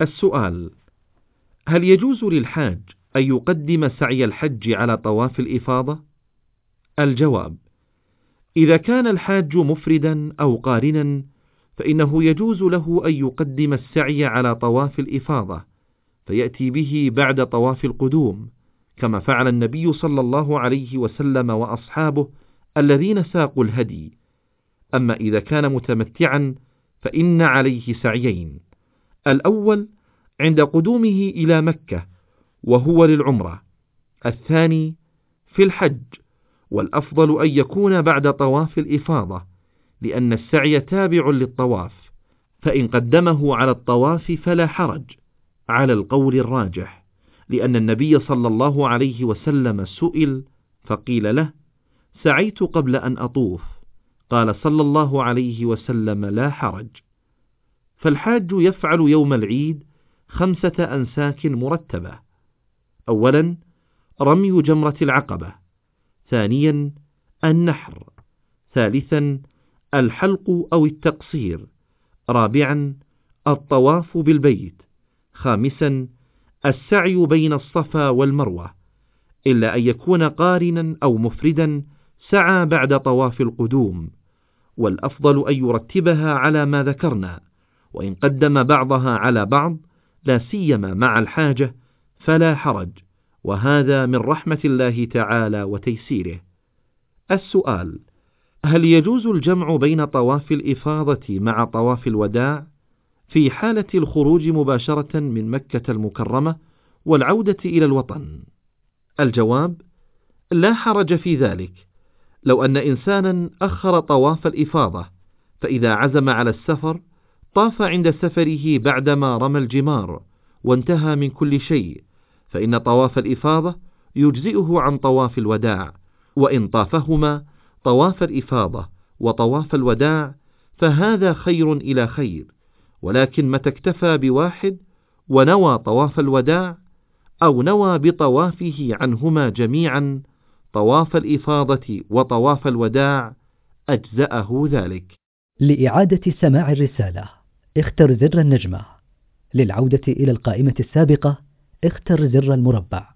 السؤال هل يجوز للحاج أن يقدم سعي الحج على طواف الإفاضة؟ الجواب إذا كان الحاج مفردا أو قارنا فإنه يجوز له أن يقدم السعي على طواف الإفاضة فيأتي به بعد طواف القدوم كما فعل النبي صلى الله عليه وسلم وأصحابه الذين ساقوا الهدي أما إذا كان متمتعا فإن عليه سعيين الأول عند قدومه إلى مكة وهو للعمرة. الثاني في الحج والأفضل أن يكون بعد طواف الإفاضة لأن السعي تابع للطواف فإن قدمه على الطواف فلا حرج على القول الراجح لأن النبي صلى الله عليه وسلم سئل فقيل له سعيت قبل أن أطوف. قال صلى الله عليه وسلم لا حرج. فالحاج يفعل يوم العيد خمسة أنساك مرتبة. أولا رمي جمرة العقبة. ثانيا النحر. ثالثا الحلق أو التقصير. رابعا الطواف بالبيت. خامسا السعي بين الصفا والمروة. إلا أن يكون قارنا أو مفردا سعى بعد طواف القدوم. والأفضل أن يرتبها على ما ذكرنا. وإن قدم بعضها على بعض لا سيما مع الحاجة فلا حرج. وهذا من رحمة الله تعالى وتيسيره. السؤال هل يجوز الجمع بين طواف الإفاضة مع طواف الوداع في حالة الخروج مباشرة من مكة المكرمة والعودة إلى الوطن؟ الجواب لا حرج في ذلك. لو أن إنسانا أخر طواف الإفاضة فإذا عزم على السفر طاف عند سفره بعدما رمى الجمار وانتهى من كل شيء فإن طواف الإفاضة يجزئه عن طواف الوداع وإن طافهما طواف الإفاضة وطواف الوداع فهذا خير إلى خير ولكن متى اكتفى بواحد ونوى طواف الوداع أو نوى بطوافه عنهما جميعا طواف الإفاضة وطواف الوداع أجزأه ذلك. لإعادة سماع الرسالة. اختر زر النجمة. للعودة إلى القائمة السابقة اختر زر المربع.